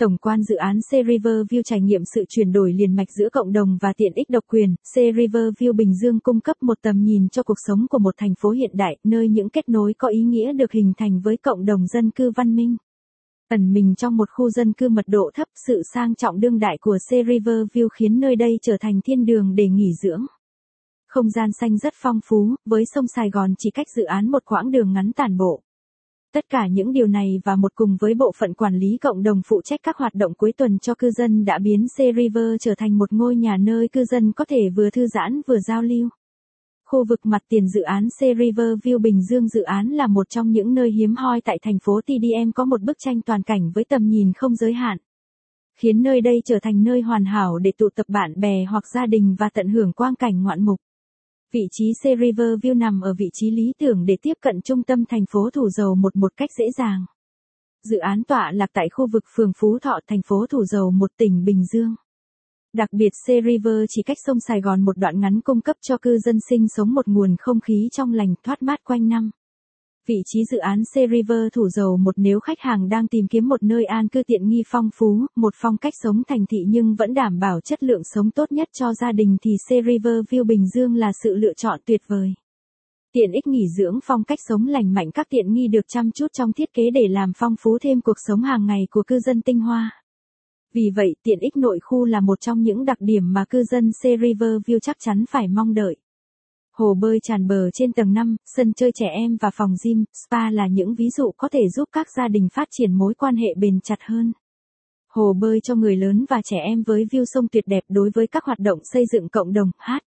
Tổng quan dự án C Riverview trải nghiệm sự chuyển đổi liền mạch giữa cộng đồng và tiện ích độc quyền. C Riverview Bình Dương cung cấp một tầm nhìn cho cuộc sống của một thành phố hiện đại, nơi những kết nối có ý nghĩa được hình thành với cộng đồng dân cư văn minh. Ẩn mình trong một khu dân cư mật độ thấp, sự sang trọng đương đại của C Riverview khiến nơi đây trở thành thiên đường để nghỉ dưỡng. Không gian xanh rất phong phú, với sông Sài Gòn chỉ cách dự án một quãng đường ngắn tản bộ. Tất cả những điều này và một cùng với bộ phận quản lý cộng đồng phụ trách các hoạt động cuối tuần cho cư dân đã biến C River trở thành một ngôi nhà nơi cư dân có thể vừa thư giãn vừa giao lưu. Khu vực mặt tiền dự án C River View Bình Dương dự án là một trong những nơi hiếm hoi tại thành phố TDM có một bức tranh toàn cảnh với tầm nhìn không giới hạn. Khiến nơi đây trở thành nơi hoàn hảo để tụ tập bạn bè hoặc gia đình và tận hưởng quang cảnh ngoạn mục. Vị trí C River View nằm ở vị trí lý tưởng để tiếp cận trung tâm thành phố Thủ Dầu một một cách dễ dàng. Dự án tọa lạc tại khu vực phường Phú Thọ, thành phố Thủ Dầu một tỉnh Bình Dương. Đặc biệt C River chỉ cách sông Sài Gòn một đoạn ngắn cung cấp cho cư dân sinh sống một nguồn không khí trong lành thoát mát quanh năm. Vị trí dự án C River Thủ Dầu một nếu khách hàng đang tìm kiếm một nơi an cư tiện nghi phong phú, một phong cách sống thành thị nhưng vẫn đảm bảo chất lượng sống tốt nhất cho gia đình thì C River View Bình Dương là sự lựa chọn tuyệt vời. Tiện ích nghỉ dưỡng phong cách sống lành mạnh các tiện nghi được chăm chút trong thiết kế để làm phong phú thêm cuộc sống hàng ngày của cư dân tinh hoa. Vì vậy, tiện ích nội khu là một trong những đặc điểm mà cư dân C River View chắc chắn phải mong đợi. Hồ bơi tràn bờ trên tầng 5, sân chơi trẻ em và phòng gym, spa là những ví dụ có thể giúp các gia đình phát triển mối quan hệ bền chặt hơn. Hồ bơi cho người lớn và trẻ em với view sông tuyệt đẹp đối với các hoạt động xây dựng cộng đồng, hát,